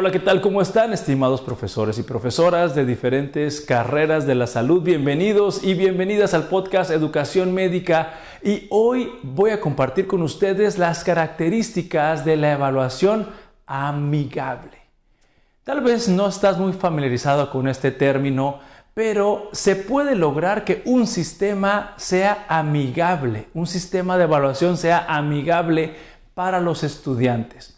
Hola, ¿qué tal? ¿Cómo están, estimados profesores y profesoras de diferentes carreras de la salud? Bienvenidos y bienvenidas al podcast Educación Médica. Y hoy voy a compartir con ustedes las características de la evaluación amigable. Tal vez no estás muy familiarizado con este término, pero se puede lograr que un sistema sea amigable, un sistema de evaluación sea amigable para los estudiantes.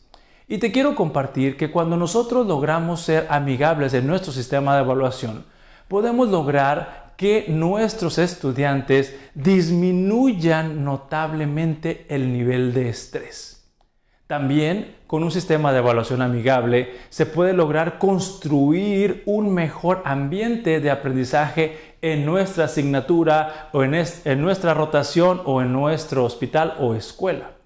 Y te quiero compartir que cuando nosotros logramos ser amigables en nuestro sistema de evaluación, podemos lograr que nuestros estudiantes disminuyan notablemente el nivel de estrés. También con un sistema de evaluación amigable se puede lograr construir un mejor ambiente de aprendizaje en nuestra asignatura o en, en nuestra rotación o en nuestro hospital o escuela.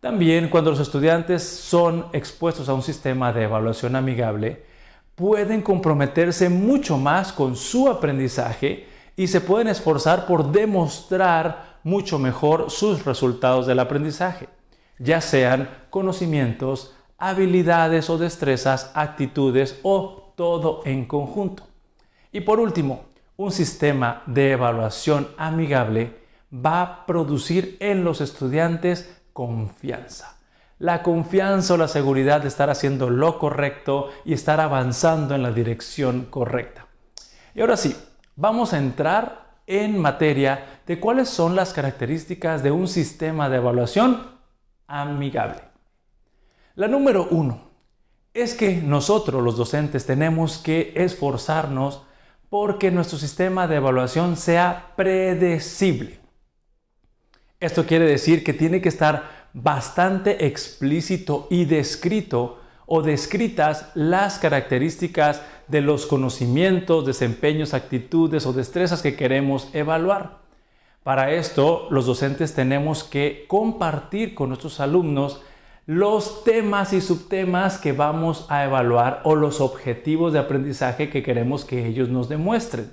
También cuando los estudiantes son expuestos a un sistema de evaluación amigable, pueden comprometerse mucho más con su aprendizaje y se pueden esforzar por demostrar mucho mejor sus resultados del aprendizaje, ya sean conocimientos, habilidades o destrezas, actitudes o todo en conjunto. Y por último, un sistema de evaluación amigable va a producir en los estudiantes confianza. La confianza o la seguridad de estar haciendo lo correcto y estar avanzando en la dirección correcta. Y ahora sí, vamos a entrar en materia de cuáles son las características de un sistema de evaluación amigable. La número uno es que nosotros los docentes tenemos que esforzarnos porque nuestro sistema de evaluación sea predecible. Esto quiere decir que tiene que estar bastante explícito y descrito o descritas las características de los conocimientos, desempeños, actitudes o destrezas que queremos evaluar. Para esto, los docentes tenemos que compartir con nuestros alumnos los temas y subtemas que vamos a evaluar o los objetivos de aprendizaje que queremos que ellos nos demuestren.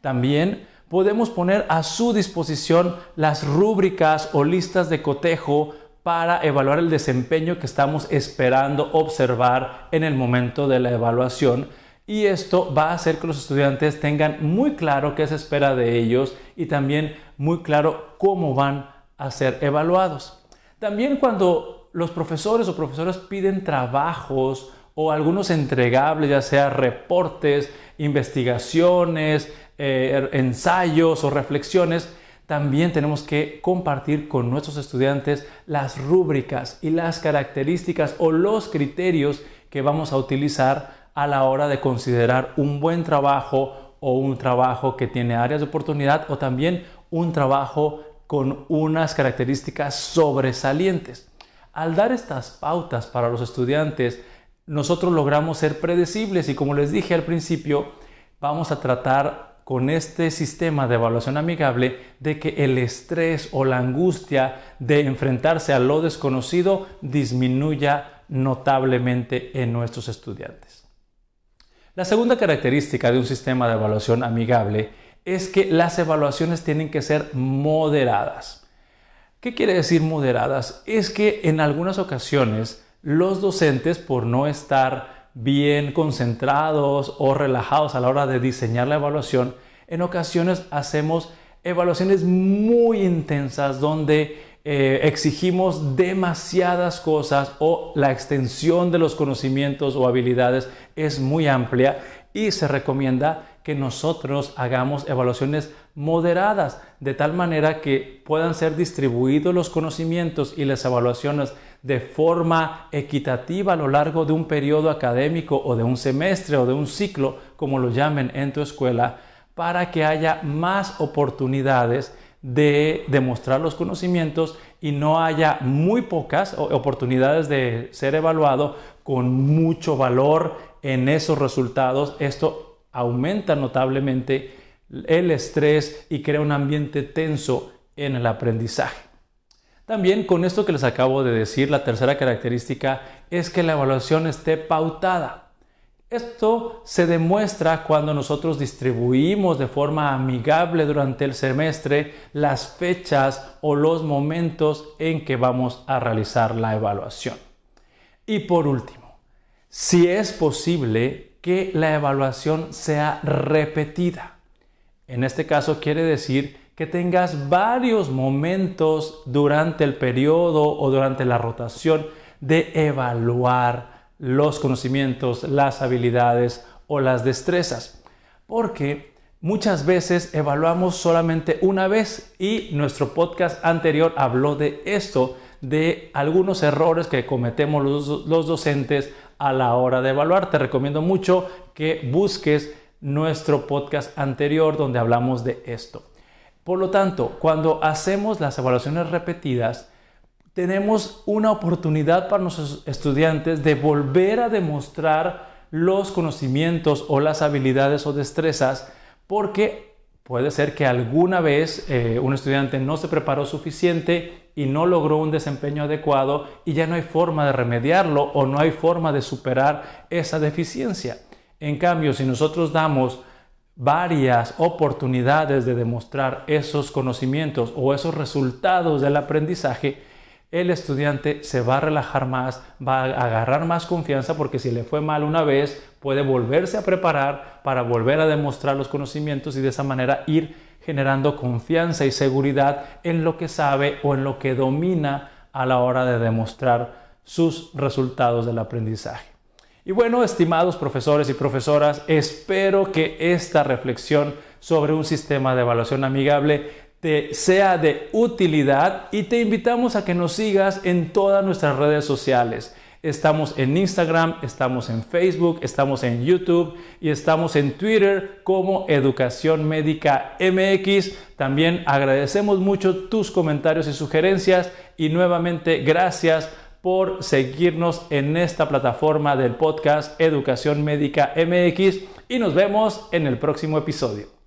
También podemos poner a su disposición las rúbricas o listas de cotejo para evaluar el desempeño que estamos esperando observar en el momento de la evaluación. Y esto va a hacer que los estudiantes tengan muy claro qué se espera de ellos y también muy claro cómo van a ser evaluados. También cuando los profesores o profesoras piden trabajos o algunos entregables, ya sea reportes, investigaciones, eh, ensayos o reflexiones, también tenemos que compartir con nuestros estudiantes las rúbricas y las características o los criterios que vamos a utilizar a la hora de considerar un buen trabajo o un trabajo que tiene áreas de oportunidad o también un trabajo con unas características sobresalientes. Al dar estas pautas para los estudiantes, nosotros logramos ser predecibles y como les dije al principio, vamos a tratar con este sistema de evaluación amigable de que el estrés o la angustia de enfrentarse a lo desconocido disminuya notablemente en nuestros estudiantes. La segunda característica de un sistema de evaluación amigable es que las evaluaciones tienen que ser moderadas. ¿Qué quiere decir moderadas? Es que en algunas ocasiones los docentes, por no estar bien concentrados o relajados a la hora de diseñar la evaluación, en ocasiones hacemos evaluaciones muy intensas donde eh, exigimos demasiadas cosas o la extensión de los conocimientos o habilidades es muy amplia y se recomienda que nosotros hagamos evaluaciones moderadas de tal manera que puedan ser distribuidos los conocimientos y las evaluaciones de forma equitativa a lo largo de un periodo académico o de un semestre o de un ciclo, como lo llamen en tu escuela, para que haya más oportunidades de demostrar los conocimientos y no haya muy pocas oportunidades de ser evaluado con mucho valor en esos resultados. Esto aumenta notablemente el estrés y crea un ambiente tenso en el aprendizaje. También con esto que les acabo de decir, la tercera característica es que la evaluación esté pautada. Esto se demuestra cuando nosotros distribuimos de forma amigable durante el semestre las fechas o los momentos en que vamos a realizar la evaluación. Y por último, si es posible que la evaluación sea repetida. En este caso quiere decir que tengas varios momentos durante el periodo o durante la rotación de evaluar los conocimientos, las habilidades o las destrezas. Porque muchas veces evaluamos solamente una vez y nuestro podcast anterior habló de esto, de algunos errores que cometemos los, docentes a la hora de evaluar. Te recomiendo mucho que busques nuestro podcast anterior donde hablamos de esto. Por lo tanto, cuando hacemos las evaluaciones repetidas, tenemos una oportunidad para nuestros estudiantes de volver a demostrar los conocimientos o las habilidades o destrezas porque puede ser que alguna vez eh, un estudiante no se preparó suficiente y no logró un desempeño adecuado y ya no hay forma de remediarlo o no hay forma de superar esa deficiencia. En cambio, si nosotros damos varias oportunidades de demostrar esos conocimientos o esos resultados del aprendizaje, el estudiante se va a relajar más, va a agarrar más confianza porque si le fue mal una vez, puede volverse a preparar para volver a demostrar los conocimientos y de esa manera ir generando confianza y seguridad en lo que sabe o en lo que domina a la hora de demostrar sus resultados del aprendizaje. Y bueno, estimados profesores y profesoras, espero que esta reflexión sobre un sistema de evaluación amigable te sea de utilidad y te invitamos a que nos sigas en todas nuestras redes sociales. Estamos en Instagram, estamos en Facebook, estamos en YouTube y estamos en Twitter como Educación Médica MX. También agradecemos mucho tus comentarios y sugerencias y nuevamente gracias por seguirnos en esta plataforma del podcast Educación Médica MX y nos vemos en el próximo episodio.